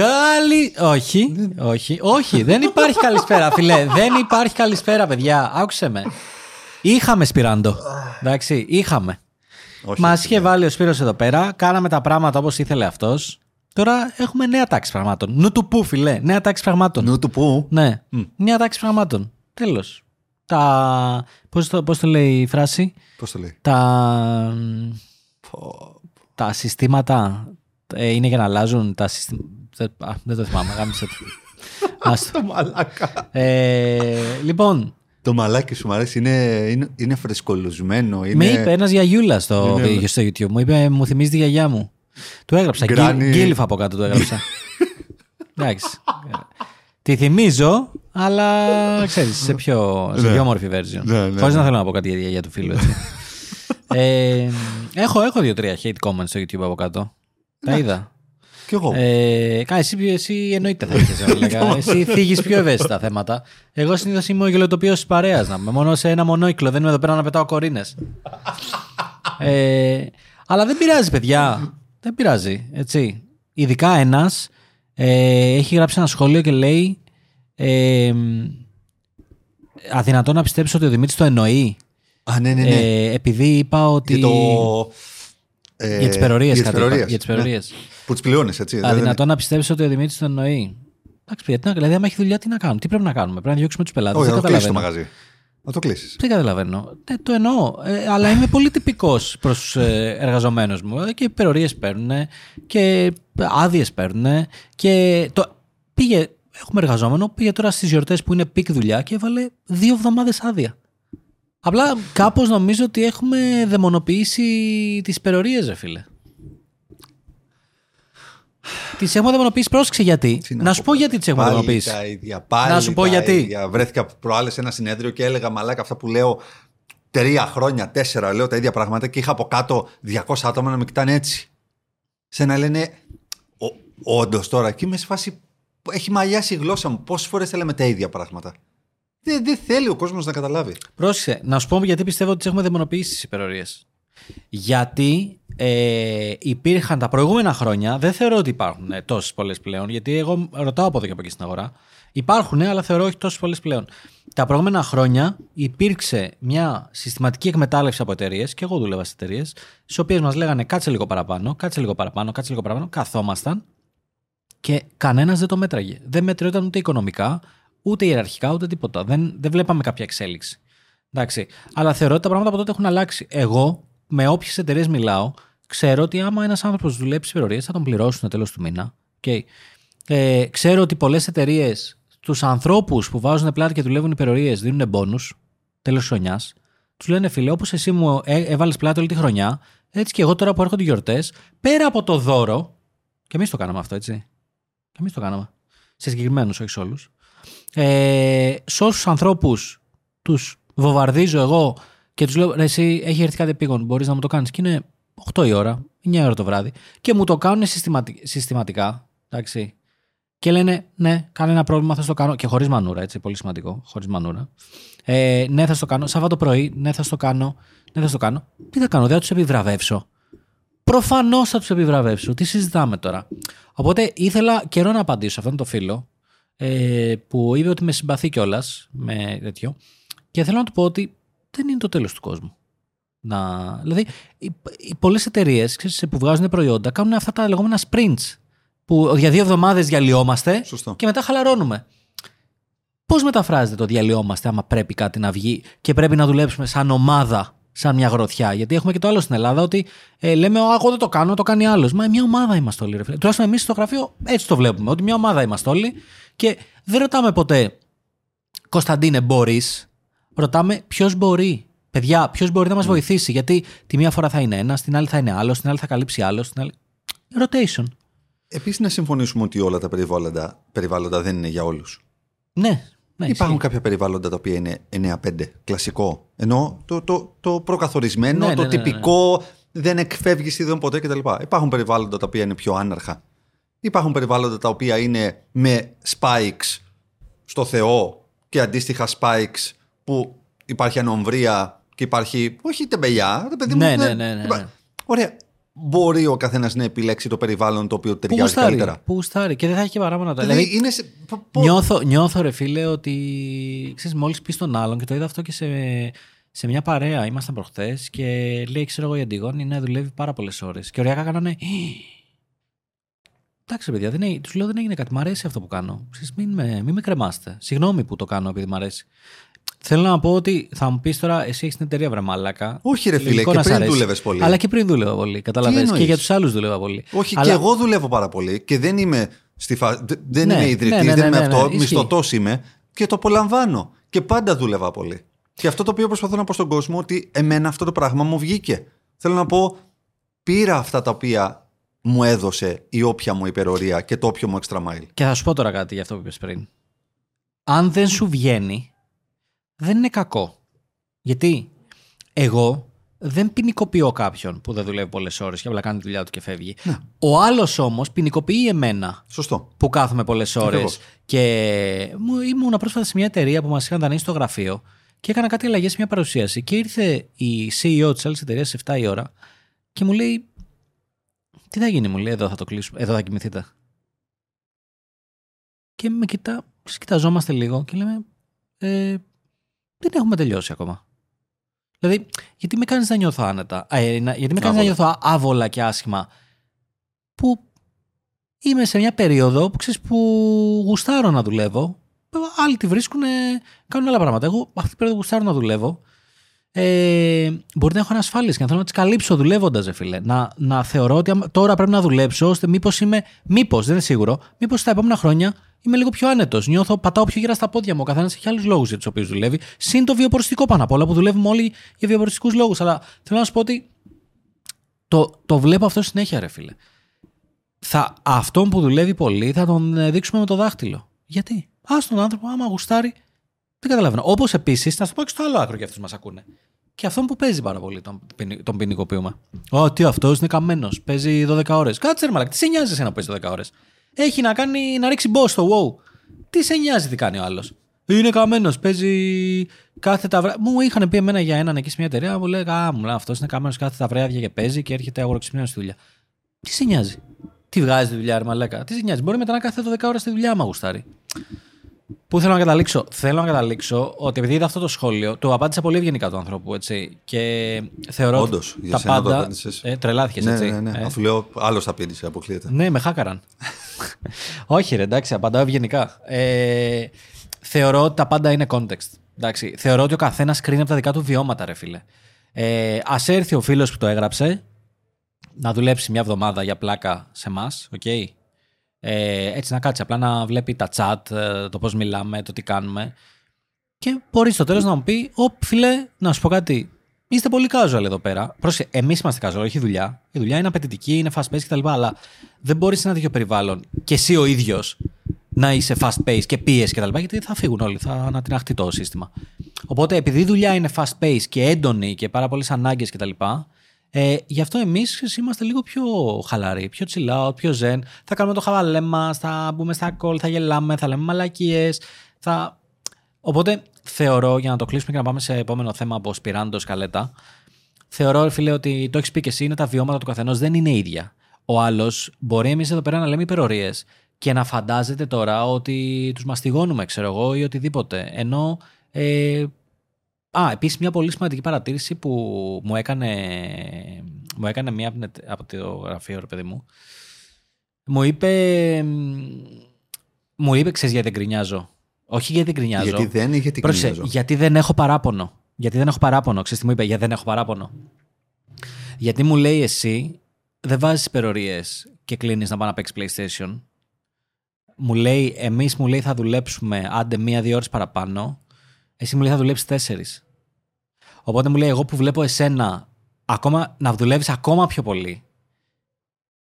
Καλή. Όχι, όχι, όχι. Δεν υπάρχει καλησπέρα, φιλέ. Δεν υπάρχει καλησπέρα, παιδιά. Άκουσε με. Είχαμε σπυράντο. Εντάξει, είχαμε. Όχι, Μας όχι, είχε βάλει ο Σπύρος εδώ πέρα, κάναμε τα πράγματα όπως ήθελε αυτός. Τώρα έχουμε νέα τάξη πραγμάτων. Νου του πού, φιλέ. Νέα τάξη πραγμάτων. Νου του πού; Ναι. Νέα τάξη πραγμάτων. Τέλος. Τα. Πώς το, πώς το λέει η φράση, Πώς το λέει; Τα. Τα συστήματα ε, είναι για να αλλάζουν τα συστήματα. Δεν το θυμάμαι, γάμισε το. Άστο. Το μαλάκα. Ε, λοιπόν, Το μαλάκι σου μου αρέσει. Είναι, είναι, είναι φρεσκολουσμένο. Είναι... με είπε ένας γιαγιούλα στο, Είναι- βίντεο στο YouTube. Μου είπε, μου θυμίζει τη γιαγιά μου. Του έγραψα. Granny. Γκί- Γκίλφα από κάτω του έγραψα. Εντάξει. Τη θυμίζω, αλλά ξέρεις, σε πιο, σε Ναι. πιο όμορφη version. Ναι, ναι, Χωρίς να ναι. θέλω να πω κάτι για τη γιαγιά του φίλου. Έτσι. ε, έχω έχω δύο-τρία hate comments στο YouTube από κάτω. Τα είδα. Κι εγώ. Ε, κα, εσύ, εσύ εννοείται θα είχες, έλεγα. Εσύ θίγεις πιο ευαίσθητα θέματα. Εγώ συνήθως είμαι ο γελοτοπίος της παρέας να είμαι. Μόνο σε ένα μονόικλο. Δεν είμαι εδώ πέρα να πετάω κορίνες. ε, αλλά δεν πειράζει, παιδιά. Δεν πειράζει. Έτσι. Ειδικά ένας ε, έχει γράψει ένα σχόλιο και λέει. Ε, αδυνατό να πιστέψω ότι ο Δημήτρης το εννοεί. Α, ναι, ναι, ναι. Ε, επειδή είπα ότι. για το. Ε, για τις περορίες Για κάτι τις είπα. περορίες. Για τις περορίες. Ναι. Που τις πληρώνεις, έτσι. δεν- Αδυνατό να πιστέψεις ότι ο Δημήτρης το εννοεί. Εντάξει, παιδιά, τι να- δηλαδή, άμα έχει δουλειά, τι να κάνουμε, τι πρέπει να κάνουμε. Πρέπει να διώξουμε τους πελάτες. Όχι, Δεν να το κλείσεις το καταλαβαίνω. μαγαζί. Να το κλείσεις. Δεν καταλαβαίνω. Ε, το εννοώ. Ε, αλλά είμαι πολύ τυπικός προς του εργαζομένους μου. Ε, και υπερορίε παίρνουν και άδειες παίρνουν. Και το... πήγε, έχουμε εργαζόμενο, πήγε τώρα στις γιορτές που είναι peak δουλειά και έβαλε δύο εβδομάδες άδεια. Απλά κάπως νομίζω ότι έχουμε δαιμονοποιήσει τις υπερωρίες, ρε φίλε. Τις έχουμε δαιμονοποιήσει, πρόσεξε γιατί. Τι Να σου πω γιατί τις έχουμε Πάλι δαιμονοποιήσει. τα ίδια. Πάλι Να σου πω τα γιατί. ίδια. Βρέθηκα προάλλες σε ένα συνέδριο και έλεγα μαλάκα αυτά που λέω τρία χρόνια, τέσσερα, λέω τα ίδια πράγματα και είχα από κάτω 200 άτομα να με κοιτάνε έτσι. Σε να λένε, όντως τώρα. Και είμαι σε φάση, έχει μαλλιάσει η γλώσσα μου. Πόσες φορές θα λέμε τα ίδια πράγματα. Δεν, δεν θέλει ο κόσμος να καταλάβει. Πρόσεξε, να σου πω γιατί πιστεύω ότι τις έχουμε δαιμονοποιήσει τις υπερορίες. Γιατί ε, υπήρχαν τα προηγούμενα χρόνια, δεν θεωρώ ότι υπάρχουν ε, τόσες πολλές πλέον, γιατί εγώ ρωτάω από εδώ και από εκεί στην αγορά. Υπάρχουν, αλλά θεωρώ όχι τόσες πολλές πλέον. Τα προηγούμενα χρόνια υπήρξε μια συστηματική εκμετάλλευση από εταιρείες, και εγώ δούλευα σε εταιρείες, στις οποίες μας λέγανε κάτσε λίγο παραπάνω, κάτσε λίγο παραπάνω, κάτσε λίγο παραπάνω, καθόμασταν και κανένας δεν το μέτραγε. Δεν μετριόταν ούτε οικονομικά, ούτε ιεραρχικά, ούτε τίποτα. Δεν, δεν βλέπαμε κάποια εξέλιξη. Εντάξει. Αλλά θεωρώ ότι τα πράγματα από τότε έχουν αλλάξει. Εγώ, με όποιες εταιρείες μιλάω, ξέρω ότι άμα ένας άνθρωπος δουλέψει υπερορίες, θα τον πληρώσουν τέλος του μήνα. Okay. Ε, ξέρω ότι πολλές εταιρείες στου ανθρώπους που βάζουν πλάτη και δουλεύουν υπερορίες δίνουν πόνου τέλος της χρονιάς. Τους λένε φίλε, όπως εσύ μου ε, έβαλες πλάτη όλη τη χρονιά, έτσι και εγώ τώρα που έρχονται οι γιορτές, πέρα από το δώρο. Και εμείς το κάναμε αυτό, έτσι. Και εμείς το κάναμε. Σε συγκεκριμένους, όχι σε όλους. Ε, σε όσους ανθρώπους τους βομβαρδίζω εγώ και τους λέω: Ρε, εσύ έχει έρθει κάτι επίγον, μπορείς να μου το κάνεις. Και είναι 8 η ώρα, 9 η ώρα το βράδυ. Και μου το κάνουν συστηματι- συστηματικά. Εντάξει. Και λένε: Ναι, κανένα πρόβλημα, θα στο κάνω. Και χωρίς μανούρα, έτσι. Πολύ σημαντικό. Χωρίς μανούρα. Ε, ναι, θα στο κάνω. Σάββατο πρωί, ναι, θα στο κάνω. Ναι, θα στο κάνω. Τι θα κάνω, δεν θα τους επιβραβεύσω. Προφανώς θα τους επιβραβεύσω. Τι συζητάμε τώρα. Οπότε ήθελα καιρό να απαντήσω σε αυτόν τον φίλο ε, που είπε ότι με συμπαθεί κιόλας με τέτοιο. Και θέλω να του πω ότι δεν είναι το τέλος του κόσμου. Να... Δηλαδή, οι, οι πολλές εταιρείες που βγάζουν προϊόντα κάνουν αυτά τα λεγόμενα sprints. Που για δύο εβδομάδες διαλυόμαστε Σωστό. και μετά χαλαρώνουμε. Πώς μεταφράζεται το διαλυόμαστε άμα πρέπει κάτι να βγει και πρέπει να δουλέψουμε σαν ομάδα, σαν μια γροθιά. Γιατί έχουμε και το άλλο στην Ελλάδα ότι ε, λέμε, «Ω, εγώ δεν το κάνω, το κάνει άλλος. Μα μια ομάδα είμαστε όλοι. Ρε. φίλε. Τουλάχιστον εμείς στο γραφείο έτσι το βλέπουμε. Ότι μια ομάδα είμαστε όλοι και δεν ρωτάμε ποτέ, Κωνσταντίνε, μπορείς; Ρωτάμε ποιος μπορεί; Παιδιά, ποιος μπορεί να μας βοηθήσει; Γιατί τη μία φορά θα είναι ένας, την άλλη θα είναι άλλος, την άλλη θα καλύψει άλλος. Την άλλη... Rotation. Επίσης, να συμφωνήσουμε ότι όλα τα περιβάλλοντα, περιβάλλοντα δεν είναι για όλους. Ναι, ναι. Υπάρχουν ισχύει. κάποια περιβάλλοντα τα οποία είναι 9-5, κλασικό. Ενώ το, το, το προκαθορισμένο, Ναι, το ναι, ναι, ναι. τυπικό, δεν εκφεύγει σχεδόν ποτέ κτλ. Υπάρχουν περιβάλλοντα τα οποία είναι πιο άναρχα. Υπάρχουν περιβάλλοντα τα οποία είναι με spikes στο Θεό και αντίστοιχα spikes που υπάρχει ανομβρία και υπάρχει. Όχι τεμπελιά, ρε παιδί μου. Ναι, δεν- ναι, ναι, ναι, υπά- ναι. Ωραία. Μπορεί ο καθένας να επιλέξει το περιβάλλον το οποίο Πού ταιριάζει γουστάρει, καλύτερα. πού γουστάρει. Και δεν θα έχει και παράπονα. Δηλαδή, Δηλαδή, είναι σε... πο- πο- νιώθω, νιώθω ρε φίλε ότι ξέρεις, μόλις πεις στον άλλον και το είδα αυτό και σε, σε μια παρέα, ήμασταν προχθές και λέει ξέρω εγώ η Αντιγόνη ναι δουλεύει πάρα πολλές ώρες και ωριακά κάνανε Εντάξει, ρε παιδιά, δεν είναι, τους λέω δεν έγινε κάτι. Μ' αρέσει αυτό που κάνω. Ξέρεις, μην, με, μην με κρεμάστε. Συγγνώμη που το κάνω επειδή μ' αρέσει. Θέλω να πω ότι θα μου πεις τώρα, εσύ έχεις την εταιρεία βρε μαλάκα. Όχι, ρε φίλε, Λογικό και να σ' πριν αρέσει. δούλευες πολύ. Αλλά και πριν δούλευα πολύ. Καταλαβαίνεις. Και εννοείς; για τους άλλους δούλευα πολύ. Όχι, Αλλά- και εγώ δουλεύω πάρα πολύ και δεν είμαι στη φα... δε- Δεν Ναι, είμαι ιδρυτής, ναι, ναι, δεν ναι, είμαι ναι, αυτό. ναι, ισχύει. Μισθωτός είμαι και το απολαμβάνω. Και πάντα δούλευα πολύ. Και αυτό το οποίο προσπαθώ να πω στον κόσμο ότι εμένα αυτό το πράγμα μου βγήκε. Θέλω να πω, πήρα αυτά τα οποία μου έδωσε η όποια μου υπερορία και το όποιο μου extra mile. Και θα σου πω τώρα κάτι για αυτό που είπες πριν. Αν δεν σου βγαίνει, δεν είναι κακό. Γιατί εγώ δεν ποινικοποιώ κάποιον που δεν δουλεύει πολλές ώρες και απλά κάνει τη δουλειά του και φεύγει. Ναι. Ο άλλος όμως ποινικοποιεί εμένα Σωστό. που κάθομαι πολλές ώρες. Ακριβώς. Και μου ήμουν πρόσφατα σε μια εταιρεία που μας είχαν δανείσει στο γραφείο και έκανα κάτι αλλαγές σε μια παρουσίαση. Και ήρθε η CEO της άλλης εταιρείας σε 7 η ώρα και μου λέει. Τι θα γίνει, μου λέει, εδώ θα το κλείσουμε, εδώ θα κοιμηθείτε. Και με κοιτά, κοιταζόμαστε λίγο και λέμε, ε, δεν έχουμε τελειώσει ακόμα. Δηλαδή, γιατί με κάνεις να νιώθω άνετα, ε, να- γιατί με κάνεις να Άβολα. νιώθω α- άβολα και άσχημα, που είμαι σε μια περίοδο που ξέρεις που γουστάρω να δουλεύω, άλλοι τη βρίσκουν, κάνουν άλλα πράγματα. Εγώ αυτή την περίοδο γουστάρω να δουλεύω. Ε, μπορεί να έχω ανασφάλειες και να θέλω να τις καλύψω δουλεύοντας, ρε φίλε. Να, να θεωρώ ότι άμα- τώρα πρέπει να δουλέψω, ώστε μήπως είμαι. Μήπως, δεν είναι σίγουρο, μήπως στα επόμενα χρόνια είμαι λίγο πιο άνετος. Νιώθω, πατάω πιο γερά στα πόδια μου. Ο καθένας έχει άλλους λόγους για τους οποίους δουλεύει. Συν το βιοποριστικό πάνω απ' όλα που δουλεύουμε όλοι για βιοποριστικούς λόγους. Αλλά θέλω να σου πω ότι το, το βλέπω αυτό συνέχεια, ρε φίλε. Θα, αυτόν που δουλεύει πολύ θα τον ε, δείξουμε με το δάχτυλο. Γιατί; Α τον άνθρωπο, άμα γουστάρει, δεν καταλαβαίνω. Όπως επίσης, να σου πω και στο άλλο άκρο για αυτούς μας ακούνε. Και αυτόν που παίζει πάρα πολύ τον, ποινι- τον ποινικοποιούμε. Ω, τι αυτός είναι καμένος. Παίζει 12 ώρες. Κάτσε ρε μαλακ, τι σε νοιάζει εσένα που παίζει 12 ώρες; Έχει να κάνει να ρίξει boss στο WoW. Τι σε νοιάζει τι κάνει ο άλλος. Είναι καμένος. Παίζει κάθε τα βράδια. Μου είχαν πει εμένα για έναν εκεί σε μια εταιρεία που λέει Α, μου λέει αυτός είναι καμένος κάθε τα βράδια και παίζει και έρχεται αγοροξυπνιμένο στη δουλειά. Τι σε νοιάζει. Τι βγάζει τη δουλειά, ρε Μαλάκα. Τι σε νοιάζει. Μπορεί μετά να κάθεται 12 ώρες στη δουλειά, άμα γουστάρει. Πού θέλω να καταλήξω; Θέλω να καταλήξω ότι επειδή είδα αυτό το σχόλιο, το απάντησα πολύ ευγενικά του ανθρώπου, έτσι. Και θεωρώ Όντως, ότι για τα σένα το πάντα. απάντησες. Ε, τρελάθηκες, Ναι, έτσι. ναι, ναι. Ε, Αφού λέω άλλος απήντησε, αποκλείεται. ναι, με χάκαραν. Όχι, ρε, εντάξει, απαντάω ευγενικά. Ε, θεωρώ ότι τα πάντα είναι context. Εντάξει, θεωρώ ότι ο καθένας κρίνει από τα δικά του βιώματα, ρε φίλε. Ε, Ας έρθει ο φίλος που το έγραψε να δουλέψει μια εβδομάδα για πλάκα σε εμάς, οκ. Ε, έτσι να κάτσει απλά να βλέπει τα chat, ε, το πώς μιλάμε, το τι κάνουμε. Και μπορεί στο τέλος να μου πει: Ω, φίλε, να σου πω κάτι. Είστε πολύ casual εδώ πέρα. Πρόσεχε, εμείς είμαστε casual, όχι η δουλειά. Η δουλειά είναι απαιτητική, είναι fast paced κτλ. Αλλά δεν μπορείς σε ένα τέτοιο περιβάλλον και εσύ ο ίδιος να είσαι fast paced και πίεση κτλ. Γιατί θα φύγουν όλοι, θα ανατιναχτεί το σύστημα. Οπότε επειδή η δουλειά είναι fast paced και έντονη και πάρα πολλές ανάγκες κτλ. Ε, γι' αυτό εμείς είμαστε λίγο πιο χαλαροί, πιο chill out, πιο zen. Θα κάνουμε το χαβαλέ μας, θα μπούμε στα call, θα γελάμε, θα λέμε μαλακίες. Θα... Οπότε θεωρώ, για να το κλείσουμε και να πάμε σε επόμενο θέμα από Σπυράντο Σκαλέτα, θεωρώ, ρε φίλε, ότι το έχεις πει και εσύ, είναι τα βιώματα του καθενός, δεν είναι ίδια. Ο άλλος μπορεί εμείς εδώ πέρα να λέμε υπερορίες και να φαντάζεται τώρα ότι τους μαστιγώνουμε, ξέρω εγώ, ή οτιδήποτε. Ενώ. Ε, Α, επίσης μια πολύ σημαντική παρατήρηση που μου έκανε, μου έκανε μία από την εται- από το γραφείο, ρε παιδί μου. Μου είπε. Μου είπε, ξέρεις γιατί δεν γκρινιάζω. Όχι γιατί δεν γκρινιάζω. Γιατί δεν είχε την Πρόσεξε, κρίνιαζω. γιατί δεν έχω παράπονο. Γιατί δεν έχω παράπονο. Ξέρεις τι μου είπε, γιατί δεν έχω παράπονο. Γιατί μου λέει εσύ δεν βάζεις υπερορίες και κλείνεις να πάει να παίξεις PlayStation. Μου λέει, εμείς μου λέει θα δουλέψουμε άντε μία-δύο ώρες παραπάνω. Εσύ μου λέει θα δουλέψεις τέσσερις. Οπότε μου λέει εγώ που βλέπω εσένα ακόμα, να δουλεύεις ακόμα πιο πολύ.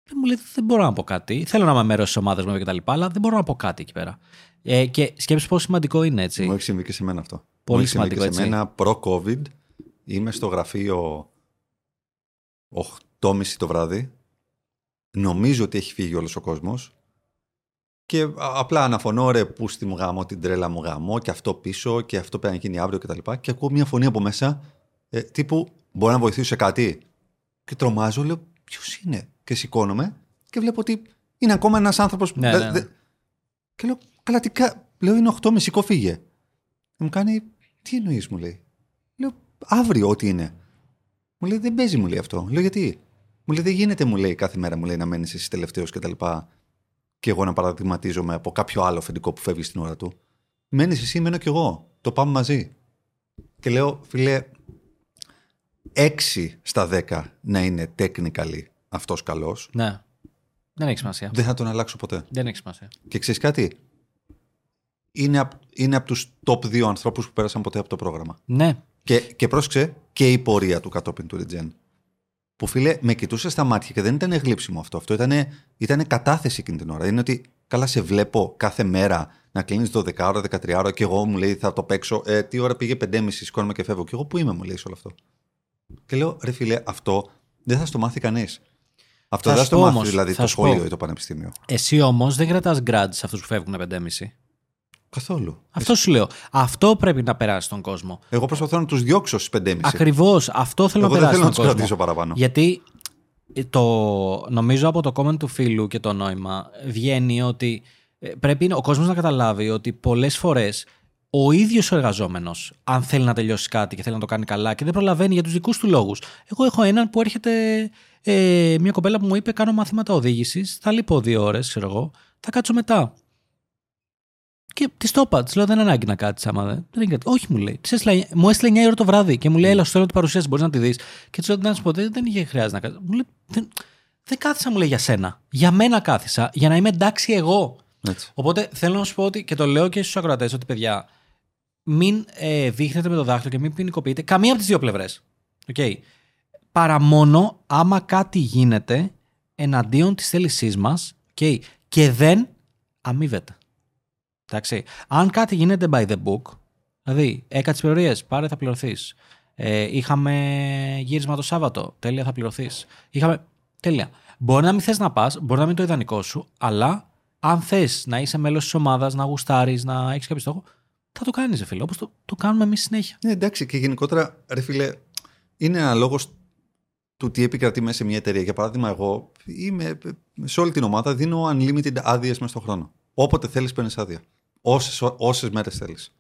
Δεν μου λέει δεν μπορώ να πω κάτι. Θέλω να είμαι μέρος της ομάδας μου και τα λοιπά, αλλά δεν μπορώ να πω κάτι εκεί πέρα. Ε, και σκέψου πόσο σημαντικό είναι έτσι. Μου έχει συμβεί και σε μένα αυτό. Πολύ Μου έχει συμβεί σημαντικό, και σε έτσι. μένα προ-COVID. Είμαι στο γραφείο 8.30 το βράδυ. Νομίζω ότι έχει φύγει όλος ο κόσμος. Και α- απλά αναφωνώ ρε που στη μου γάμο, την τρέλα μου γάμο και αυτό πίσω και αυτό πρέπει να γίνει αύριο κτλ. Και, και ακούω μια φωνή από μέσα ε, τύπου μπορεί να βοηθήσω σε κάτι; Και τρομάζω, λέω ποιος είναι; Και σηκώνομαι και βλέπω ότι είναι ακόμα ένας άνθρωπος. Ναι, ναι, ναι. Και λέω, καλά, τι κα... Λέω, είναι 8 με σηκώ, φύγε. Και μου κάνει, τι εννοείς, μου λέει. Λέω, αύριο ό,τι είναι. Μου λέει, δεν παίζει, μου λέει αυτό. Λέω, γιατί; Μου λέει, δεν γίνεται, μου λέει, κάθε μέρα μου λέει να μένεις εσύ τελευταίος και τα λοιπά. Και εγώ να παραδειγματίζομαι από κάποιο άλλο αφεντικό που φεύγει στην ώρα του. Μένεις εσύ, μένω κι εγώ. Το πάμε μαζί. Και λέω, φιλέ, 6 στα 10 να είναι technically αυτός καλός. Ναι. Δεν έχει σημασία. Δεν θα τον αλλάξω ποτέ. Δεν έχει σημασία. Και ξέρεις κάτι; Είναι, απ- είναι από τους top δύο ανθρώπους που πέρασαν ποτέ από το πρόγραμμα. Ναι. Και, και πρόσεξε και η πορεία του κατόπιν του Ρετζέν. Που φίλε, με κοιτούσε στα μάτια και δεν ήταν γλύψιμο αυτό. Αυτό ήταν ήτανε κατάθεση εκείνη την ώρα. Είναι ότι καλά σε βλέπω κάθε μέρα να κλείνεις 12 ώρα, 13 ώρα και εγώ μου λέει θα το παίξω. Ε, τι ώρα πήγε 5.30, σηκώνομαι και φεύγω. Και εγώ που είμαι, μου λέει σε όλο αυτό. Και λέω, ρε φίλε, αυτό δεν θα στο μάθει κανείς. Αυτό Θα δεν θα σου στο πω μάθει όμως, δηλαδή θα το σου πω. σχολείο ή το πανεπιστήμιο. Εσύ όμως δεν κρατάς γκραντς σε αυτούς που φεύγουν 5,5. Καθόλου. Αυτό σου λέω. Αυτό πρέπει να περάσει στον κόσμο. Εγώ προσπαθώ να τους διώξω στις 5.30. Ακριβώς. Αυτό θέλω Εγώ να δεν περάσει θέλω να στον τους κόσμο. κρατήσω παραπάνω. Γιατί ε, το, νομίζω από το comment του φίλου και το νόημα βγαίνει ότι ε, πρέπει ο κόσμος να καταλάβει ότι πολλές φορές ο ίδιος ο εργαζόμενος, αν θέλει να τελειώσει κάτι και θέλει να το κάνει καλά και δεν προλαβαίνει για τους δικούς του λόγους. Εγώ έχω έναν που έρχεται ε, μια κοπέλα που μου είπε κάνω μαθήματα οδήγησης, θα λείπω δύο ώρες, ξέρω εγώ, θα κάτσω μετά. Και τη το είπα, της λέω: Δεν είναι ανάγκη να κάτσεις άμα δεν. δεν είναι κάτι. Όχι, μου λέει. Της έστειλα- μου έστειλε 9 ώρα το βράδυ και μου λέει: Έλα, σου θέλω την παρουσίαση, μπορείς να τη δεις. Και της λέω: Να σου πω, δεν, δεν είχε χρειάζεται να κάτσει. Μου λέει: δεν, δεν κάθισα, μου λέει για σένα. Για μένα κάθισα, για να είμαι εντάξει εγώ. Έτσι. Οπότε θέλω να σου πω ότι, και το λέω και στους ακροατές, ότι παιδιά, μην ε, δείχνετε με το δάχτυλο και μην ποινικοποιείτε καμία από τις δύο πλευρές. Okay. Παρά μόνο άμα κάτι γίνεται εναντίον της θέλησής μας okay, και δεν αμείβεται. Εντάξει. Αν κάτι γίνεται by the book, δηλαδή έκατσε πληρωίε, πάρε θα πληρωθείς. Ε, είχαμε γύρισμα το Σάββατο, τέλεια θα πληρωθείς. Είχαμε. Τέλεια. Μπορεί να μην θες να πας, μπορεί να μην είναι το ιδανικό σου, αλλά αν θες να είσαι μέλος της ομάδας, να γουστάρεις, να έχεις κάποιο στόχο, θα το κάνεις, φίλε. Όπως το, το κάνουμε εμείς συνέχεια. Ναι, εντάξει, και γενικότερα, ρε φίλε, είναι ένα λόγος του τι επικρατεί μέσα σε μια εταιρεία. Για παράδειγμα, εγώ είμαι, σε όλη την ομάδα δίνω unlimited άδειες μέσα στον χρόνο. Όποτε θέλεις, παίρνεις άδεια. Όσες όσες μέρες θέλεις.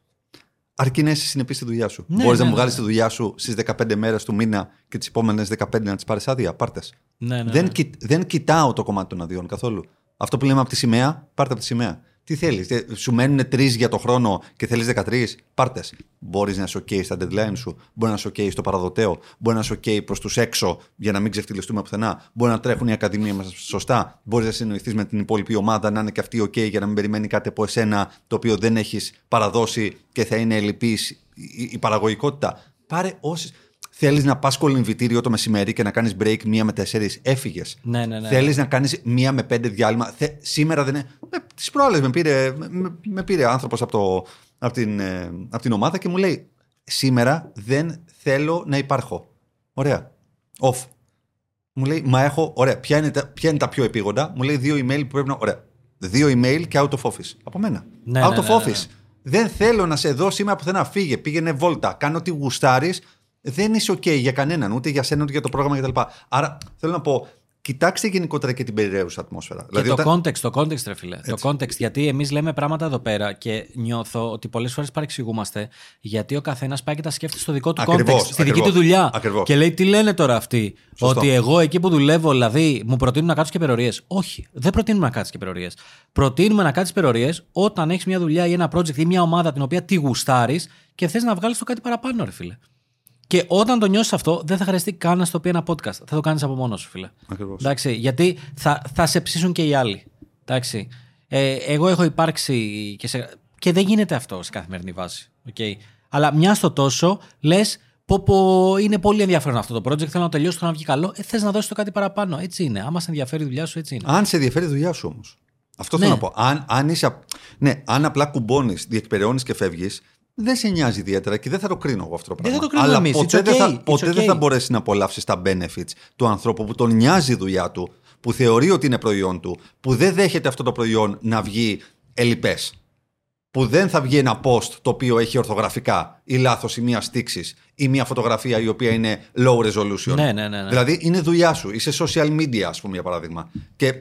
Αρκεί να είσαι συνεπής στη δουλειά σου. Ναι, Μπορείς ναι, να μου ναι. βγάλεις τη δουλειά σου στις 15 μέρες του μήνα και τις επόμενες 15 να τις πάρεις άδεια. Πάρτες. Ναι, ναι, δεν, ναι. κοι- δεν κοιτάω το κομμάτι των αδειών καθόλου. Αυτό που λέμε από τη σημαία, πάρτε από τη σημαία. Τι θέλεις, σου μένουν τρεις για το χρόνο και θέλεις 13, πάρτες. Μπορείς να είσαι OK στα deadline σου, μπορεί να είσαι OK στο παραδοτέο, μπορεί να είσαι OK προς τους έξω για να μην ξεφτυλιστούμε πουθενά, μπορεί να τρέχουν οι ακαδημίε μας σωστά, μπορείς να συνοηθείς με την υπόλοιπη ομάδα να είναι και αυτή OK για να μην περιμένει κάτι από εσένα το οποίο δεν έχεις παραδώσει και θα είναι ελλειπής η, η παραγωγικότητα. Πάρε όσε. Θέλεις να πας κολυμβητήριο το μεσημέρι και να κάνεις break μία με τέσσερις, έφυγες. Ναι, ναι, ναι. Θέλεις να κάνεις μία με πέντε διάλειμμα. Θε, σήμερα δεν είναι. Τις προάλλες με πήρε, με, με πήρε άνθρωπος από, το, από, την, ε, από την ομάδα και μου λέει: Σήμερα δεν θέλω να υπάρχω. Ωραία. Off. Μου λέει: Μα έχω. Ωραία. Ποια είναι, τα, ποια είναι τα πιο επίγοντα; Μου λέει δύο email που πρέπει να. Ωραία. Δύο email και out of office. Από μένα. Ναι, out ναι, of ναι, ναι, office. Δεν θέλω να σε δω σήμερα πουθενά. Φύγε, πήγαινε βόλτα. Κάνω ό,τι γουστάρεις. Δεν είσαι OK για κανέναν, ούτε για σένα, ούτε για το πρόγραμμα κτλ. Άρα θέλω να πω, κοιτάξτε γενικότερα και την περιραίουσα ατμόσφαιρα. Και το όταν- context, το context, ρε φίλε. Το context. Γιατί εμείς λέμε πράγματα εδώ πέρα και νιώθω ότι πολλές φορές παρεξηγούμαστε γιατί ο καθένας πάει και τα σκέφτεται στο δικό του Ακριβώς, context, στη δική ακριβώς, του δουλειά. ακριβώς. Και λέει τι λένε τώρα αυτοί. Σωστό. Ότι εγώ εκεί που δουλεύω, δηλαδή, μου προτείνουν να κάτσω και περιορίες. Όχι, δεν προτείνουμε να κάτσεις και περιορίες. Προτείνουμε να κάτσεις περιορίες όταν έχεις μια δουλειά ή ένα project ή μια ομάδα την οποία τη γουστάρεις και θες να βγάλεις το κάτι παραπάνω, ρε φίλε. Και όταν το νιώσεις αυτό, δεν θα χρειαστεί καν να στο πει ένα podcast. Θα το κάνεις από μόνος σου, φίλε. Ακριβώς. Εντάξει, γιατί θα, θα σε ψήσουν και οι άλλοι. Εντάξει. Ε, εγώ έχω υπάρξει και, σε, και δεν γίνεται αυτό σε καθημερινή βάση. Okay. Αλλά μιας στο τόσο λες, πω, πω είναι πολύ ενδιαφέρον αυτό το project. Θέλω να τελειώσω, θέλω να βγει καλό. Ε, Θες να δώσεις το κάτι παραπάνω. Έτσι είναι. Άμα σε ενδιαφέρει η δουλειά σου, έτσι είναι. Αν σε ενδιαφέρει η δουλειά σου όμως. Αυτό Ναι. θέλω να πω. Αν, αν, είσαι, απ- ναι, αν απλά κουμπώνεις, διεκπεραιώνεις και φεύγεις, δεν σε νοιάζει ιδιαίτερα και δεν θα το κρίνω εγώ αυτό το Δεν πράγμα. θα το κρίνουμε Αλλά εμείς. ποτέ, It's δεν, okay. θα, ποτέ It's δεν θα okay. μπορέσει να απολαύσεις τα benefits του ανθρώπου που τον νοιάζει η δουλειά του, που θεωρεί ότι είναι προϊόν του, που δεν δέχεται αυτό το προϊόν να βγει ελλειπές. που δεν θα βγει ένα post το οποίο έχει ορθογραφικά ή λάθος ή μία στήξης ή μία φωτογραφία η οποία είναι low resolution. Ναι, ναι, ναι, ναι. Δηλαδή είναι δουλειά σου. Είσαι social media, ας πούμε, για παράδειγμα. Και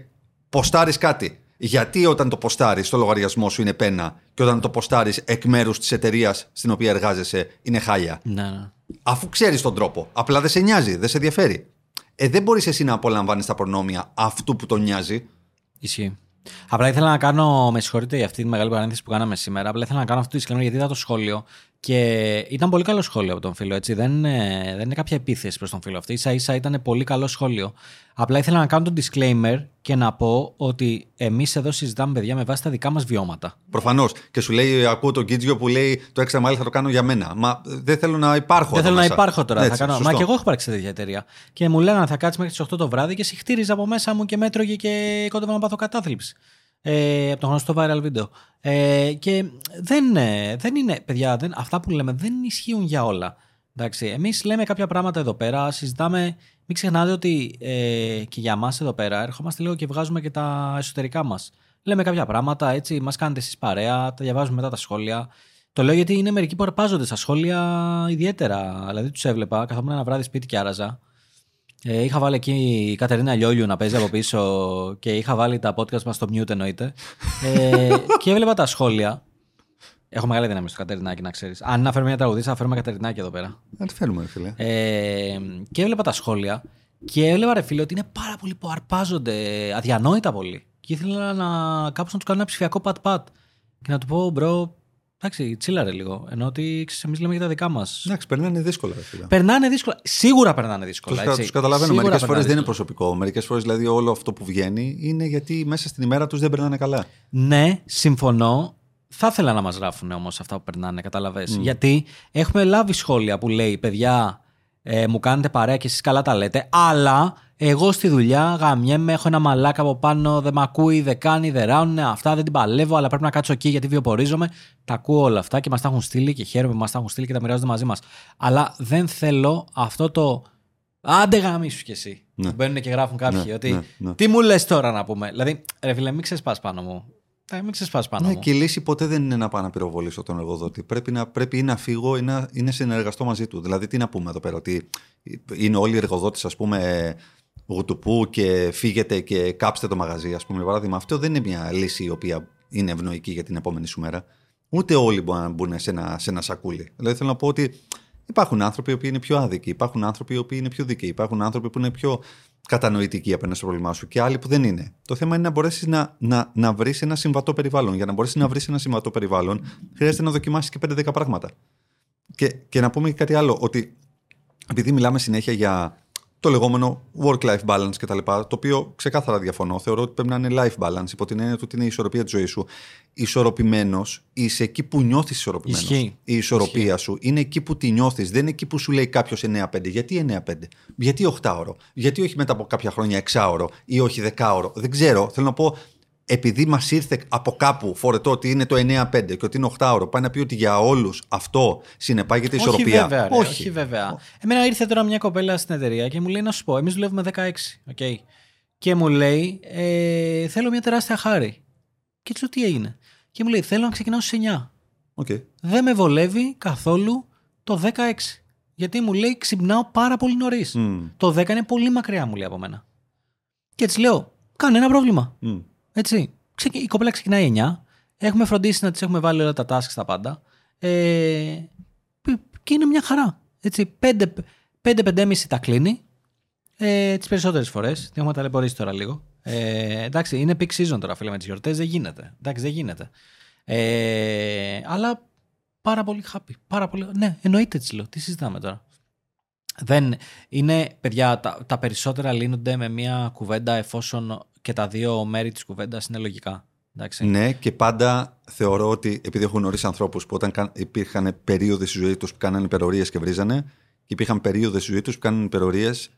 ποστάρεις κάτι. Γιατί όταν το ποστάρεις στο λογαριασμό σου είναι πένα και όταν το ποστάρεις εκ μέρους της εταιρείας στην οποία εργάζεσαι είναι χάλια. Ναι, ναι. Αφού ξέρεις τον τρόπο. Απλά δεν σε νοιάζει, δεν σε ενδιαφέρει. Ε, δεν μπορείς εσύ να απολαμβάνεις τα προνόμια αυτού που τον νοιάζει. Ισχύει. Απλά ήθελα να κάνω, με συγχωρείτε για αυτή τη μεγάλη παρένθεση που κάναμε σήμερα. Απλά ήθελα να κάνω αυτό το disclaimer γιατί είδα το σχόλιο και ήταν πολύ καλό σχόλιο από τον φίλο. Έτσι. Δεν, είναι, δεν είναι κάποια επίθεση προς τον φίλο αυτή. σα ίσα ήταν πολύ καλό σχόλιο. Απλά ήθελα να κάνω το disclaimer και να πω ότι εμείς εδώ συζητάμε παιδιά με βάση τα δικά μας βιώματα. Προφανώς. Και σου λέει, ακούω τον Κίτζιο που λέει το έξτρα μάλι θα το κάνω για μένα. Μα δεν θέλω να υπάρχω. Δεν θέλω μέσα. να υπάρχω τώρα. Έτσι, θα κάνω... σωστό. Μα και εγώ έχω πάρει σε τέτοια εταιρεία. Και μου λέγανε θα κάτσεις μέχρι τις 8 το βράδυ και συχτήριζα από μέσα μου και μέτρωγε και κόντευα να πάθω κατάθλιψη. Ε, από το γνωστό viral βίντεο. Ε, και δεν, ε, δεν είναι, παιδιά, δεν, αυτά που λέμε δεν ισχύουν για όλα. Εντάξει, εμείς λέμε κάποια πράγματα εδώ πέρα, συζητάμε, μην ξεχνάτε ότι ε, και για μας εδώ πέρα ερχόμαστε λίγο και βγάζουμε και τα εσωτερικά μας. Λέμε κάποια πράγματα, έτσι, μας κάνετε εσείς παρέα, τα διαβάζουμε μετά τα σχόλια. Το λέω γιατί είναι μερικοί που αρπάζονται στα σχόλια ιδιαίτερα. Δηλαδή τους έβλεπα, καθόμουν ένα βράδυ σπίτι και άραζα. Ε, είχα βάλει εκεί η Κατερίνα Λιόλιου να παίζει από πίσω και είχα βάλει τα podcast μας στο mute εννοείται. Ε, και έβλεπα τα σχόλια. Έχω μεγάλη δύναμη στο Κατερινάκι να ξέρεις. Αν να φέρουμε μια τραγουδίστρα, θα φέρουμε Κατερινάκι εδώ πέρα. Να τη φέρουμε, ρε φίλε. Ε, και έβλεπα τα σχόλια και έβλεπα ρε φίλε ότι είναι πάρα πολλοί που αρπάζονται αδιανόητα πολύ. Και ήθελα να κάπως να τους κάνω ένα ψηφιακό pat-pat. Και να του πω, bro, εντάξει, τσίλαρε λίγο. Ενώ ότι εμείς λέμε για τα δικά μας. Εντάξει, περνάνε δύσκολα, ρε φίλε. Περνάνε δύσκολα. Σίγουρα περνάνε δύσκολα. Τους έτσι. καταλαβαίνω. Σίγουρα Μερικές φορές περνάνε δεν είναι δύσκολα. προσωπικό. Μερικές φορές δηλαδή όλο αυτό που βγαίνει είναι γιατί μέσα στην ημέρα τους δεν περνάνε καλά. Ναι, συμφωνώ. Θα ήθελα να μας γράφουν όμως αυτά που περνάνε, καταλαβέ. Γιατί έχουμε λάβει σχόλια που λέει, παιδιά, ε, μου κάνετε παρέα και εσείς καλά τα λέτε, αλλά εγώ στη δουλειά γαμιέμαι, έχω ένα μαλάκα από πάνω, δεν με ακούει, δεν κάνει, δεν ράουνε, αυτά δεν την παλεύω, αλλά πρέπει να κάτσω εκεί γιατί βιοπορίζομαι. Τα ακούω όλα αυτά και μας τα έχουν στείλει και χαίρομαι που μας τα έχουν στείλει και τα μοιράζονται μαζί μας. Αλλά δεν θέλω αυτό το. Άντε γαμίσου κι εσύ. Ναι. Που Μπαίνουν και γράφουν κάποιοι Ναι, ότι. ναι, ναι. Τι μου λες τώρα να πούμε. Δηλαδή, ρε φίλε, μην ξεσπάς πάνω μου. Ε, μην ξεσπάς πάνω Ναι, μου. και η λύση ποτέ δεν είναι να πάω να πυροβολήσω τον εργοδότη. Πρέπει, να, πρέπει ή να φύγω ή να, ή να συνεργαστώ μαζί του. Δηλαδή, τι να πούμε εδώ πέρα, ότι είναι όλοι οι εργοδότες, ας πούμε, γουτουπού και φύγετε και κάψτε το μαγαζί, ας πούμε, για παράδειγμα. Αυτό δεν είναι μια λύση η οποία είναι ευνοϊκή για την επόμενη σου μέρα. Ούτε όλοι μπορούν να μπουν σε ένα, σε ένα σακούλι. Δηλαδή, θέλω να πω ότι υπάρχουν άνθρωποι οι οποίοι είναι πιο άδικοι, υπάρχουν άνθρωποι οι οποίοι είναι πιο δίκαιοι, υπάρχουν άνθρωποι που είναι πιο κατανοητικοί απέναντι στο πρόβλημά σου και άλλοι που δεν είναι. Το θέμα είναι να μπορέσεις να, να, να βρεις ένα συμβατό περιβάλλον. Για να μπορέσεις να βρεις ένα συμβατό περιβάλλον, χρειάζεται να δοκιμάσεις και 5-10 πράγματα. Και, και να πούμε και κάτι άλλο, ότι επειδή μιλάμε συνέχεια για το λεγόμενο work-life balance κτλ., το οποίο ξεκάθαρα διαφωνώ. Θεωρώ ότι πρέπει να είναι life balance, υπό την έννοια του ότι είναι η ισορροπία της ζωής σου. Ισορροπημένος, είσαι εκεί που νιώθεις ισορροπημένος. Ισχύει. Η ισορροπία σου είναι εκεί που τη νιώθεις. Δεν είναι εκεί που σου λέει κάποιος 9-5. Γιατί 9-5, γιατί 8 γιατί όχι μετά από κάποια χρόνια 6 ώρο ή όχι 10 ώρο. Δεν ξέρω. Θέλω να πω, επειδή μας ήρθε από κάπου φορετό ότι είναι το 9-5 και ότι είναι 8ωρο, πάει να πει ότι για όλους αυτό συνεπάγεται Όχι ισορροπία. βέβαια, ρε, όχι. βέβαια. Εμένα ήρθε τώρα μια κοπέλα στην εταιρεία και μου λέει να σου πω, εμείς δουλεύουμε 16, okay. Και μου λέει, ε, θέλω μια τεράστια χάρη. Και έτσι τι έγινε; Και μου λέει, θέλω να ξεκινάω στις 9. Οκ. Δεν με βολεύει καθόλου το 16. Γιατί μου λέει, ξυπνάω πάρα πολύ νωρίς. Μμ. Το 10 είναι πολύ μακριά, μου λέει από μένα. Και έτσι λέω, κανένα πρόβλημα. Μμ. Έτσι. Ξεκι- Η κοπέλα ξεκινάει 9. Έχουμε φροντίσει να τη έχουμε βάλει όλα τα tasks τα πάντα. Ε, και είναι μια χαρά. Έτσι. 5-5,5 τα κλείνει. Ε, τις περισσότερες φορές. Τι έχουμε ταλαιπωρήσει τώρα λίγο. Ε, εντάξει, είναι peak season τώρα, φίλε, με τις γιορτές. Δεν γίνεται. Εντάξει, δεν γίνεται. Ε, αλλά πάρα πολύ happy. Πάρα πολύ... Ναι, εννοείται έτσι λέω. Τι συζητάμε τώρα. Δεν είναι, παιδιά, τα, τα περισσότερα λύνονται με μια κουβέντα εφόσον και τα δύο μέρη της κουβέντας είναι λογικά. Εντάξει. Ναι, και πάντα θεωρώ ότι επειδή έχω γνωρίσει ανθρώπους που όταν κα- υπήρχαν περίοδοι στη ζωή τους που κάνανε υπερορίες και βρίζανε, και υπήρχαν περίοδοι στη ζωή τους που κάνανε υπερορίες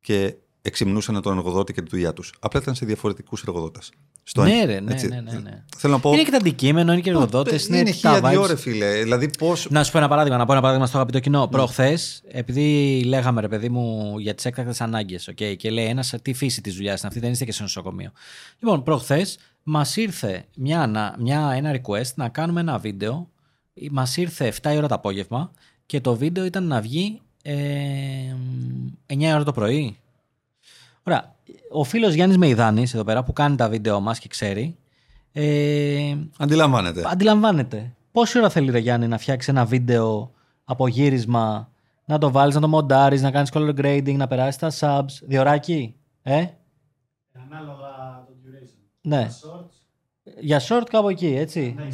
και εξυμνούσαν τον εργοδότη και τη δουλειά τους. Απλά ήταν σε διαφορετικούς εργοδότες. ναι, ρε, ναι, ναι, ναι, ναι. Θέλω να πω. Είναι και το αντικείμενο, είναι και εργοδότες. Είναι, είναι χίλια δύο, ρε φίλε. Δηλαδή, πώς... Να σου πω ένα παράδειγμα, να πω ένα παράδειγμα στο αγαπητό κοινό. Mm. Προχθές, επειδή λέγαμε, ρε παιδί μου, για τις έκτακτες ανάγκες, okay, και λέει ένας τι φύση της δουλειάς είναι αυτή, δεν είστε και σε νοσοκομείο. Λοιπόν, προχθές μας ήρθε μια, μια, ένα request να κάνουμε ένα βίντεο. Μας ήρθε 7 η ώρα το απόγευμα και το βίντεο ήταν να βγει ε, 9 ώρα το πρωί. Ωραία. Ο φίλος Γιάννης Μεϊδάνης εδώ πέρα που κάνει τα βίντεο μας και ξέρει. Ε, αντιλαμβάνεται. Αντιλαμβάνεται. Πόση ώρα θέλει, Ρε Γιάννη, να φτιάξει ένα βίντεο από γύρισμα, να το βάλεις, να το μοντάρεις, να κάνεις color grading, να περάσεις τα subs. Διοράκι, ε; Ανάλογα το duration. Ναι. Για short κάπου εκεί, έτσι. Ναι,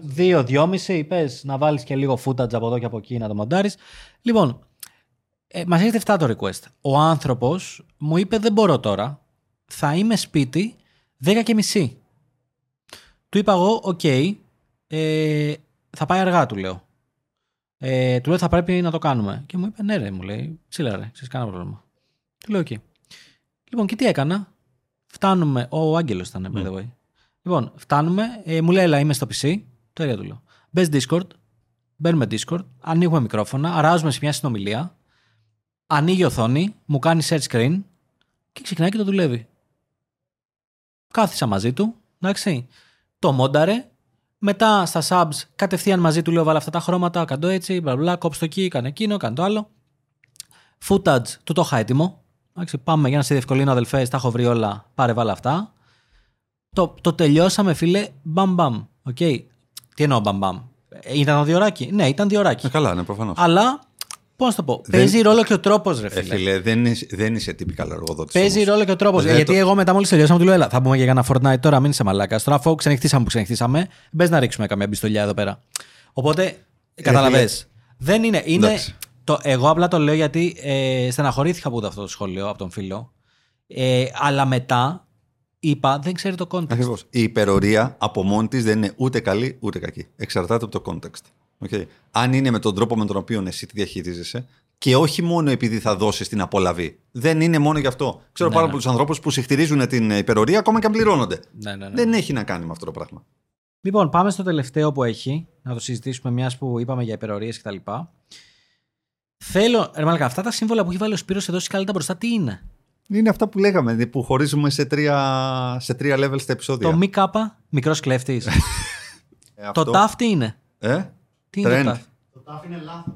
δύο, δυόμιση, πες να βάλεις και λίγο footage από εδώ και από εκεί να το μοντάρεις. Λοιπόν, ε, Μας έρχεται 7 το request. Ο άνθρωπος μου είπε: Δεν μπορώ τώρα. Θα είμαι σπίτι 10 και μισή. Του είπα εγώ: Οκ, okay, ε, θα πάει αργά, του λέω. Ε, του λέω: Θα πρέπει να το κάνουμε. Και μου είπε: Ναι, ρε, μου λέει: Chilla, ρε, ξέρεις κανένα πρόβλημα. Του λέω: Οκ. Okay. Λοιπόν, και τι έκανα. Φτάνουμε. Ο Άγγελος ήταν, by the way. Λοιπόν, φτάνουμε. Ε, μου λέει: Έλα, είμαι στο PC. Το ίδιο του λέω. Μπες Discord. Μπαίνουμε Discord. Ανοίγουμε μικρόφωνα. Αράζουμε σε μια συνομιλία ανοίγει η οθόνη, μου κάνει share screen και ξεκινάει και το δουλεύει. Κάθισα μαζί του, εντάξει. Το μόνταρε. Μετά στα subs κατευθείαν μαζί του λέω βάλε αυτά τα χρώματα, καντώ έτσι, μπλα μπλα, κόψω το εκεί, κάνε εκείνο, κάνε το άλλο. Footage του το είχα έτοιμο. Εντάξει, πάμε για να σε διευκολύνω αδελφέ, τα έχω βρει όλα, πάρε βάλε αυτά. Το, το τελειώσαμε φίλε, μπαμ μπαμ. Okay. Τι εννοώ μπαμ μπαμ. Ήταν διωράκι. Ναι, ήταν διωράκι. Ε, καλά, ναι, προφανώς. Αλλά Πώς να το πω. Δεν... Παίζει ρόλο και ο τρόπος, ρε φίλε. Ε, φίλε δεν, είσαι, δεν είσαι τυπικά εργοδότη. Παίζει όμως. ρόλο και ο τρόπος. Γιατί το... εγώ μετά μόλις τελειώσαμε, του λέω: Έλα, θα πούμε για ένα Fortnite τώρα, μην είσαι μαλάκας. Τώρα, αφού ξενυχτήσαμε που ξενυχτήσαμε, μπες να ρίξουμε καμία πιστολιά εδώ πέρα. Οπότε, ε, καταλαβέ. Δεν είναι. είναι το, εγώ απλά το λέω γιατί ε, στεναχωρήθηκα από αυτό το σχόλιο από τον φίλο. Ε, αλλά μετά είπα, δεν ξέρει το context. Ακριβώς. Η υπερορία από μόνη της δεν είναι ούτε καλή ούτε κακή. Εξαρτάται από το context. Okay. Αν είναι με τον τρόπο με τον οποίο εσύ τη διαχειρίζεσαι και όχι μόνο επειδή θα δώσεις την απολαβή. Δεν είναι μόνο γι' αυτό. Ξέρω ναι, πάρα ναι. πολλούς ανθρώπους που συχτηρίζουν την υπερορία ακόμα και αν πληρώνονται. Ναι, ναι, ναι. Δεν έχει να κάνει με αυτό το πράγμα. Λοιπόν, πάμε στο τελευταίο που έχει, να το συζητήσουμε μιας που είπαμε για υπερορίες κτλ. Θέλω, ρε μαλακα, αυτά τα σύμβολα που έχει βάλει ο Σπύρος εδώ σκάλτα μπροστά, τι είναι; Είναι αυτά που λέγαμε, που χωρίζουμε σε τρία, σε τρία levels στα επεισόδια. Το μη κάπα, μικρός κλέφτης. ε, το τάφ τι είναι; Ε; Τι είναι το Το τάφ είναι λάθος.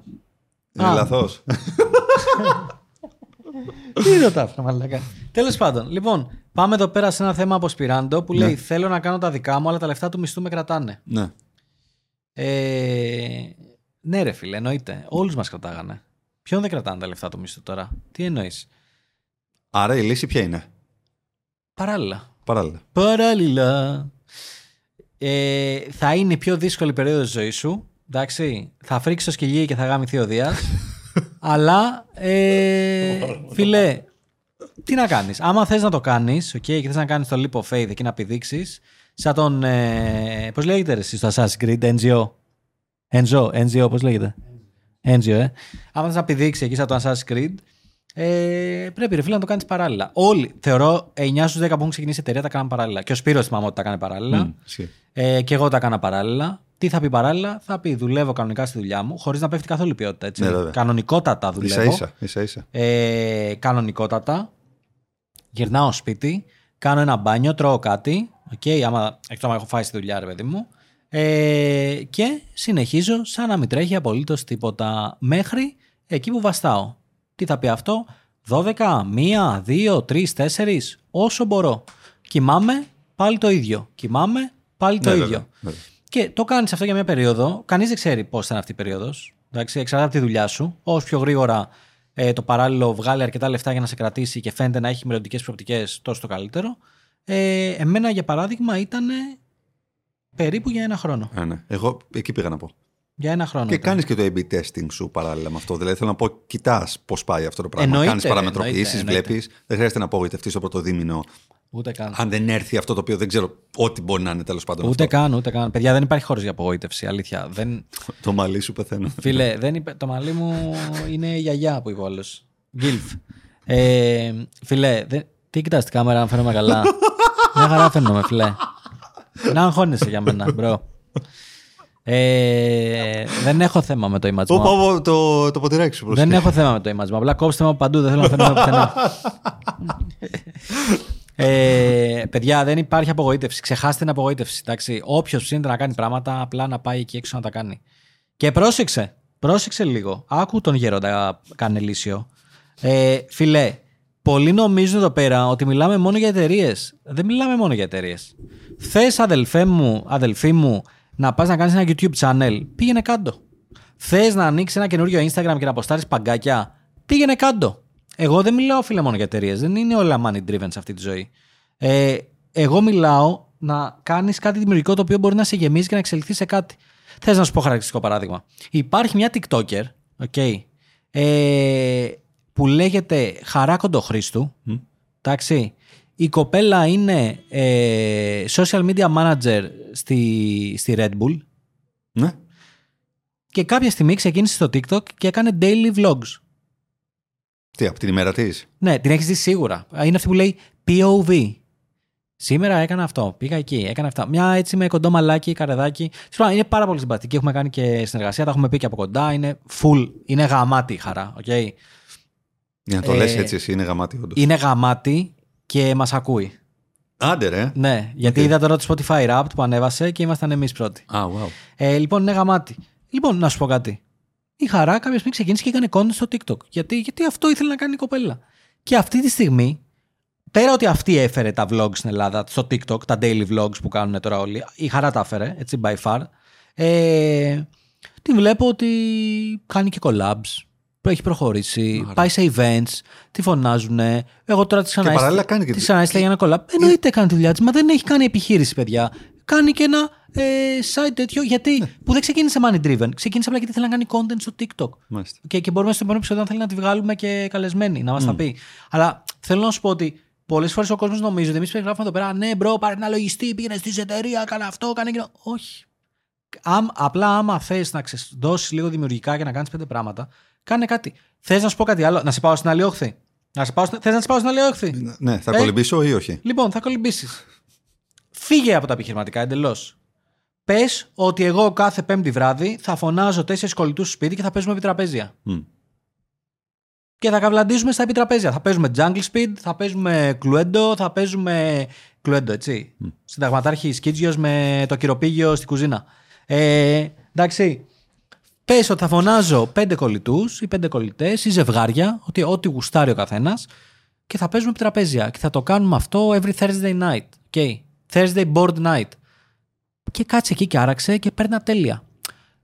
Είναι λαθός. Τι είναι το τάφ, μαλάκα; Τέλος πάντων, λοιπόν, πάμε εδώ πέρα σε ένα θέμα από Σπυράντο που λέει: ναι. Θέλω να κάνω τα δικά μου, αλλά τα λεφτά του μισθού με κρατάνε. Ναι. Ε, ναι, ρε φίλε, εννοείται. Όλους μας κρατάγανε. Ποιον δεν κρατάνε τα λεφτά του μισθού τώρα; Τι εννοείς; Άρα η λύση ποια είναι; Παράλληλα. Παράλληλα. Παράλληλα. Ε, θα είναι η πιο δύσκολη περίοδος τη ζωής σου Εντάξει, θα φρίξει το σκυλί και θα γάμει ο Δίας. αλλά, ε, φίλε, τι να κάνεις; Άμα θες να το κάνεις, okay, και θες να κάνεις το leap of faith και να πηδήξεις, σαν τον, ε, πώς λέγεται ρε, στο Assassin's Creed, NGO. NGO, NGO, πώς λέγεται; NGO, ε. Άμα θες να πηδήξεις εκεί σαν τον Assassin's Creed, ε, πρέπει ρε φίλε να το κάνεις παράλληλα. Όλοι, θεωρώ, 9 στους 10 που έχουν ξεκινήσει εταιρεία τα κάνουν παράλληλα. Και ο Σπύρος θυμάμαι ότι τα κάνει παράλληλα. Mm, ε, και εγώ τα έκανα παράλληλα. Τι θα πει παράλληλα, θα πει δουλεύω κανονικά στη δουλειά μου, χωρίς να πέφτει καθόλου η ποιότητα. Έτσι. Ναι, κανονικότατα δουλεύω. Ίσα ίσα. ίσα, Ε, κανονικότατα. Γυρνάω σπίτι, κάνω ένα μπάνιο, τρώω κάτι. Okay, άμα, εκτός έχω φάει στη δουλειά, ρε παιδί μου. Ε, και συνεχίζω σαν να μην τρέχει απολύτως τίποτα μέχρι εκεί που βαστάω. Τι θα πει αυτό, 12, 1, 2, 3, 4, όσο μπορώ. Κοιμάμαι, πάλι το ίδιο. Κοιμάμαι, πάλι το ναι, ίδιο. Και το κάνεις αυτό για μια περίοδο. Κανείς δεν ξέρει πώς θα είναι αυτή η περίοδος. Εξαρτάται από τη δουλειά σου. Όσο πιο γρήγορα ε, το παράλληλο βγάλει αρκετά λεφτά για να σε κρατήσει και φαίνεται να έχει μελλοντικές προοπτικές, τόσο το καλύτερο. Ε, εμένα, για παράδειγμα, ήταν περίπου για ένα χρόνο. Ε, ναι. Εγώ εκεί πήγα να πω. Για ένα χρόνο. Και κάνεις και το A-B testing σου παράλληλα με αυτό. Δηλαδή θέλω να πω, κοιτάς πώς πάει αυτό το πράγμα. Κάνεις παραμετροποιήσεις, βλέπεις. Δεν χρειάζεται να απογοητευτείς το πρώτο δίμηνο Ούτε καν. Αν δεν έρθει αυτό το οποίο δεν ξέρω ό,τι μπορεί να είναι τέλος πάντων. Ούτε αυτό. καν, ούτε καν. Παιδιά, δεν υπάρχει χώρος για απογοήτευση. Αλήθεια. Δεν... το μαλλί σου πεθαίνω. Φίλε, δεν είπε... το μαλλί μου είναι γιαγιά που είπε όλο. Γκίλφ. Ε, φιλέ, δε, τι κοιτάς την κάμερα να φαίνομαι καλά; Μια χαρά φαίνομαι, φιλέ. Να αγχώνεσαι για μένα, μπρο. Ε, δεν έχω θέμα με το image Πω, μου. πω, πω, το, το ποτηράκι σου Δεν προσοχή. έχω θέμα με το image μου. Απλά κόψτε με από παντού. Δεν θέλω να φαίνομαι πουθενά. ε, παιδιά, δεν υπάρχει απογοήτευση. Ξεχάστε την απογοήτευση. Εντάξει. Όποιος ψήνεται να κάνει πράγματα, απλά να πάει εκεί έξω να τα κάνει. Και πρόσεξε. Πρόσεξε λίγο. Άκου τον γέροντα Κανελίσιο. Ε, φιλέ, πολλοί νομίζουν εδώ πέρα ότι μιλάμε μόνο για εταιρείες. Δεν μιλάμε μόνο για εταιρείες. Θες, αδελφέ μου, αδελφή μου, να πας να κάνεις ένα YouTube channel, πήγαινε κάτω. Θες να ανοίξεις ένα καινούριο Instagram και να αποστάρει παγκάκια, πήγαινε κάτω. Εγώ δεν μιλάω, φίλε, μόνο για εταιρείες. Δεν είναι όλα money driven σε αυτή τη ζωή. Ε, εγώ μιλάω να κάνεις κάτι δημιουργικό το οποίο μπορεί να σε γεμίζει και να εξελιχθεί σε κάτι. Θες να σου πω χαρακτηριστικό παράδειγμα. Υπάρχει μια TikToker, okay, ε, που λέγεται Χαρά Κοντοχρήστου. Εντάξει. Η κοπέλα είναι ε, social media manager στη, στη Red Bull Ναι. και κάποια στιγμή ξεκίνησε στο TikTok και έκανε daily vlogs. Τι, από την ημέρα της; Ναι, την έχεις δει σίγουρα. Είναι αυτή που λέει POV. Σήμερα έκανα αυτό. Πήγα εκεί, έκανα αυτά. Μια έτσι με κοντό μαλάκι, καρεδάκι. Τέλος Είναι πάρα πολύ συμπαθητική. Έχουμε κάνει και συνεργασία, τα έχουμε πει και από κοντά. Είναι full, είναι γαμάτη η Χαρά. Okay? Για να το Ε, λες έτσι, εσύ είναι γαμάτη όντως. Είναι γαμάτη και μας ακούει. Άντε ρε. Ναι, γιατί Οκ. είδα τώρα το Spotify Wrapped που ανέβασε και ήμασταν εμείς πρώτοι. Α, wow. Ε, λοιπόν, είναι γαμάτι. Λοιπόν, να σου πω κάτι. Η Χαρά κάποια στιγμή ξεκίνησε και έκανε content στο TikTok. Γιατί, γιατί αυτό ήθελε να κάνει η κοπέλα. Και αυτή τη στιγμή, πέρα ότι αυτή έφερε τα vlogs στην Ελλάδα, στο TikTok, τα daily vlogs που κάνουν τώρα όλοι, η χαρά τα έφερε, έτσι, by far. Ε, τη βλέπω ότι κάνει και collabs. Έχει προχωρήσει, πάει σε events, τη φωνάζουν. Εγώ τώρα τη ξανά παράλληλα κάνει και τη τη- ξανά έστειλα για ένα collab. Εννοείται κάνει τη δουλειά της, μα δεν έχει κάνει επιχείρηση, παιδιά. Κάνει και ένα ε, site τέτοιο. Γιατί Ναι. που δεν ξεκίνησε money driven. Ξεκίνησε απλά γιατί θέλει να κάνει content στο TikTok. Μάλιστα. Και, και μπορούμε στο επόμενο επεισόδιο, αν θέλει να τη βγάλουμε και καλεσμένη, να μας τα πει. Αλλά θέλω να σου πω ότι πολλές φορές ο κόσμος νομίζει ότι εμείς περιγράφουμε εδώ πέρα, ναι, bro, πάρε ένα λογιστή, πήγαινε στην εταιρεία, κάνε αυτό, κάνε εκείνο. Όχι. Α, απλά άμα θες να ξεδώσει λίγο δημιουργικά και να κάνεις πέντε πράγματα, κάνε κάτι. Θες να σου πω κάτι άλλο, να σε πάω στην άλλη όχθη. Να σε πάω, στην- θες να σε πάω στην άλλη όχθη. Ναι, θα Ε. κολυμπήσω ή όχι; Λοιπόν, θα κολυμπήσεις. Φύγε από τα επιχειρηματικά εντελώς. Πες ότι εγώ κάθε Πέμπτη βράδυ θα φωνάζω τέσσερις κολλητούς στο σπίτι και θα παίζουμε επιτραπέζια. Μμ. Και θα καβλαντίζουμε στα επιτραπέζια. Θα παίζουμε Jungle Speed, θα παίζουμε Cluedo, θα παίζουμε. Cluedo, έτσι. Συνταγματάρχη Σκίτζιος με το κυροπήγιο στην κουζίνα. Ε, εντάξει. Πες ότι θα φωνάζω πέντε κολλητούς ή πέντε κολλητές ή ζευγάρια, ότι ό,τι γουστάρει ο καθένας, και θα παίζουμε επιτραπέζια. Και θα το κάνουμε αυτό every Thursday night. Okay. Thursday board night. Και κάτσε εκεί και άραξε και παίρνα τέλεια.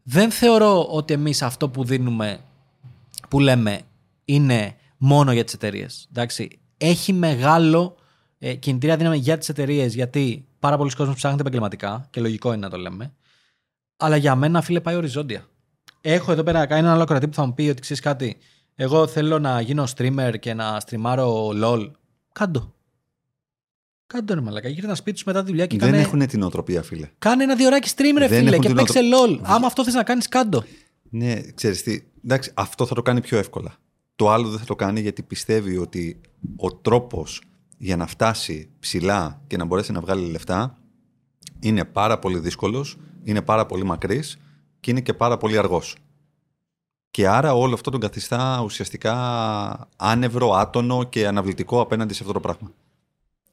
Δεν θεωρώ ότι εμείς αυτό που δίνουμε, που λέμε, είναι μόνο για τις εταιρείες. Εντάξει. Έχει μεγάλο ε, κινητήρια δύναμη για τις εταιρείες γιατί πάρα πολλοί κόσμοι ψάχνονται επαγγελματικά και λογικό είναι να το λέμε. Αλλά για μένα, φίλε, πάει οριζόντια. Έχω εδώ πέρα κάνει ένα άλλο κρατή που θα μου πει ότι ξέρεις κάτι. Εγώ θέλω να γίνω streamer και να στριμάρω LOL. Κάντο. Κάντο ρε μαλακά. Γύρω ένα σπίτι σου μετά τη δουλειά και Δεν κάνε, έχουν την οτροπία, φίλε. κάνε ένα διωράκι stream, ρε Δεν φίλε, έχουν και την παίξε LOL. Άμα αυτό θες να κάνεις κάντο. Ναι, ξέρεις τι. Εντάξει, αυτό θα το κάνει πιο εύκολα. Το άλλο δεν θα το κάνει γιατί πιστεύει ότι ο τρόπος για να φτάσει ψηλά και να μπορέσει να βγάλει λεφτά είναι πάρα πολύ δύσκολος, είναι πάρα πολύ μακρύς και είναι και πάρα πολύ αργός. Και άρα όλο αυτό τον καθιστά ουσιαστικά άνευρο, άτονο και αναβλητικό απέναντι σε αυτό το πράγμα.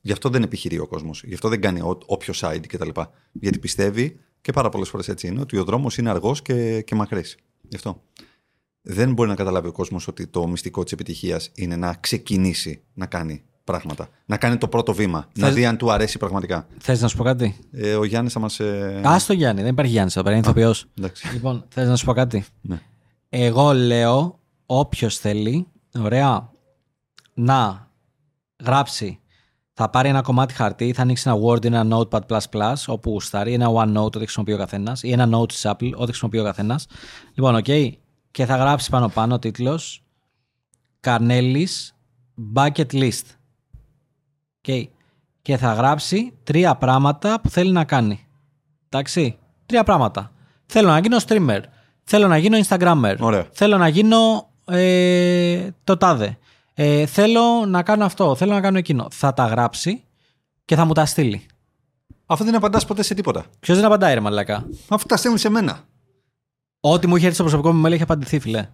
Γι' αυτό δεν επιχειρεί ο κόσμος. Γι' αυτό δεν κάνει ό- όποιο side κτλ. Γιατί πιστεύει, και πάρα πολλές φορές έτσι είναι, ότι ο δρόμος είναι αργός και, και μακρύς. Γι' αυτό. Δεν μπορεί να καταλάβει ο κόσμος ότι το μυστικό της επιτυχίας είναι να ξεκινήσει να κάνει πράγματα. Να κάνει το πρώτο βήμα. Να δει αν του αρέσει πραγματικά. Θες να σου πω κάτι; Ε, ο Γιάννης θα μας. Ε... Άστο Γιάννη, δεν υπάρχει Γιάννης εδώ πέρα, είναι ηθοποιός. εντάξει. Λοιπόν, θες να σου πω κάτι; Ναι. Εγώ λέω, όποιος θέλει, ωραία, να γράψει. Θα πάρει ένα κομμάτι χαρτί, θα ανοίξει ένα Word ή ένα Notepad++, όπου γουστάρει, ένα OneNote, ό,τι χρησιμοποιεί ο καθένας, ή ένα Note της Apple, ό,τι χρησιμοποιεί ο καθένας. Λοιπόν, οκ. Και θα γράψει πάνω πάνω τίτλος Κανέλης Bucket List. Οκ. Και θα γράψει τρία πράγματα που θέλει να κάνει. Εντάξει. Τρία πράγματα. Θέλω να γίνω streamer. Θέλω να γίνω Instagrammer. Ωραία. Θέλω να γίνω ε, το τάδε. Ε, θέλω να κάνω αυτό, θέλω να κάνω εκείνο. Θα τα γράψει και θα μου τα στείλει. Αυτό δεν απαντάς ποτέ σε τίποτα. Ποιος δεν απαντάει, ρε μαλάκα. Αφού τα στέλνει σε μένα. Ό,τι μου είχε έρθει στο προσωπικό μου mail έχει απαντηθεί, φίλε. Θα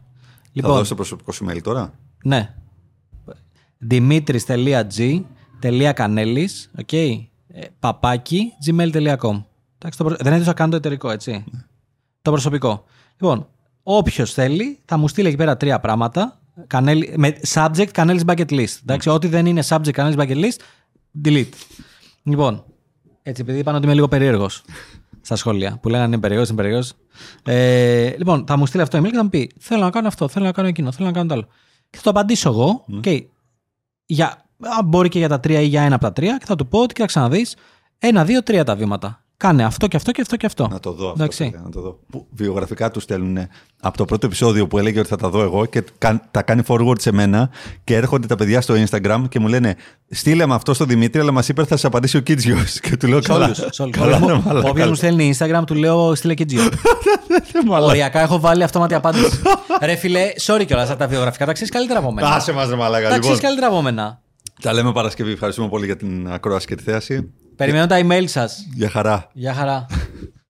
Λοιπόν, δώσει το προσωπικό σου mail τώρα. ναι. Δημήτρη.g.κανέλη, οκ. ε, παπάκι, gmail.com. Εντάξει, το προ- Δεν έδωσα καν το εταιρικό, έτσι. Το προσωπικό. Λοιπόν, όποιος θέλει θα μου στείλει εκεί πέρα τρία πράγματα. Κανέλη, με subject κανέλης bucket list. Εντάξει, ό,τι δεν είναι subject κανέλης bucket list, delete. Λοιπόν, έτσι, επειδή είπαν ότι είμαι λίγο περίεργος στα σχόλια που λέγανε είναι περίεργος, είναι περίεργος. Ε, λοιπόν, θα μου στείλει αυτό email και θα μου πει: Θέλω να κάνω αυτό, θέλω να κάνω εκείνο, θέλω να κάνω το άλλο. Και θα το απαντήσω εγώ. Okay, για, α, μπορεί και για τα τρία ή για ένα από τα τρία και θα του πω ότι κοίταξε να δεις ένα, δύο, τρία τα βήματα. Κάνε αυτό και αυτό και αυτό και αυτό. Να το δω αυτό. Εντάξει. παιδιά, να το δω. Που βιογραφικά τους στέλνουν από το πρώτο επεισόδιο που έλεγε ότι θα τα δω εγώ και κα- τα κάνει forward σε μένα και έρχονται τα παιδιά στο Instagram και μου λένε Στείλε με αυτό στο Δημήτρη, αλλά μας είπε ότι θα σε απαντήσει ο Κίτζιος. Και του λέω Σε καλά. όλους, σε όλους. καλά, Όποιος ρε μου- μαλάκα. Όποιος μου στέλνει Instagram, του λέω στείλε και Gio. Οριακά έχω βάλει αυτόματη απάντηση. Ρε φιλέ, sorry κιόλας από τα βιογραφικά, τα ξέρεις καλύτερα από μένα. Άσε μας ρε μαλάκα. Τα ξέρεις Λοιπόν, καλύτερα από μένα. τα λέμε Παρασκευή. Ευχαριστούμε πολύ για την ακρόαση και τη θέαση. Περιμένω τα email σας. Για χαρά. Γεια χαρά.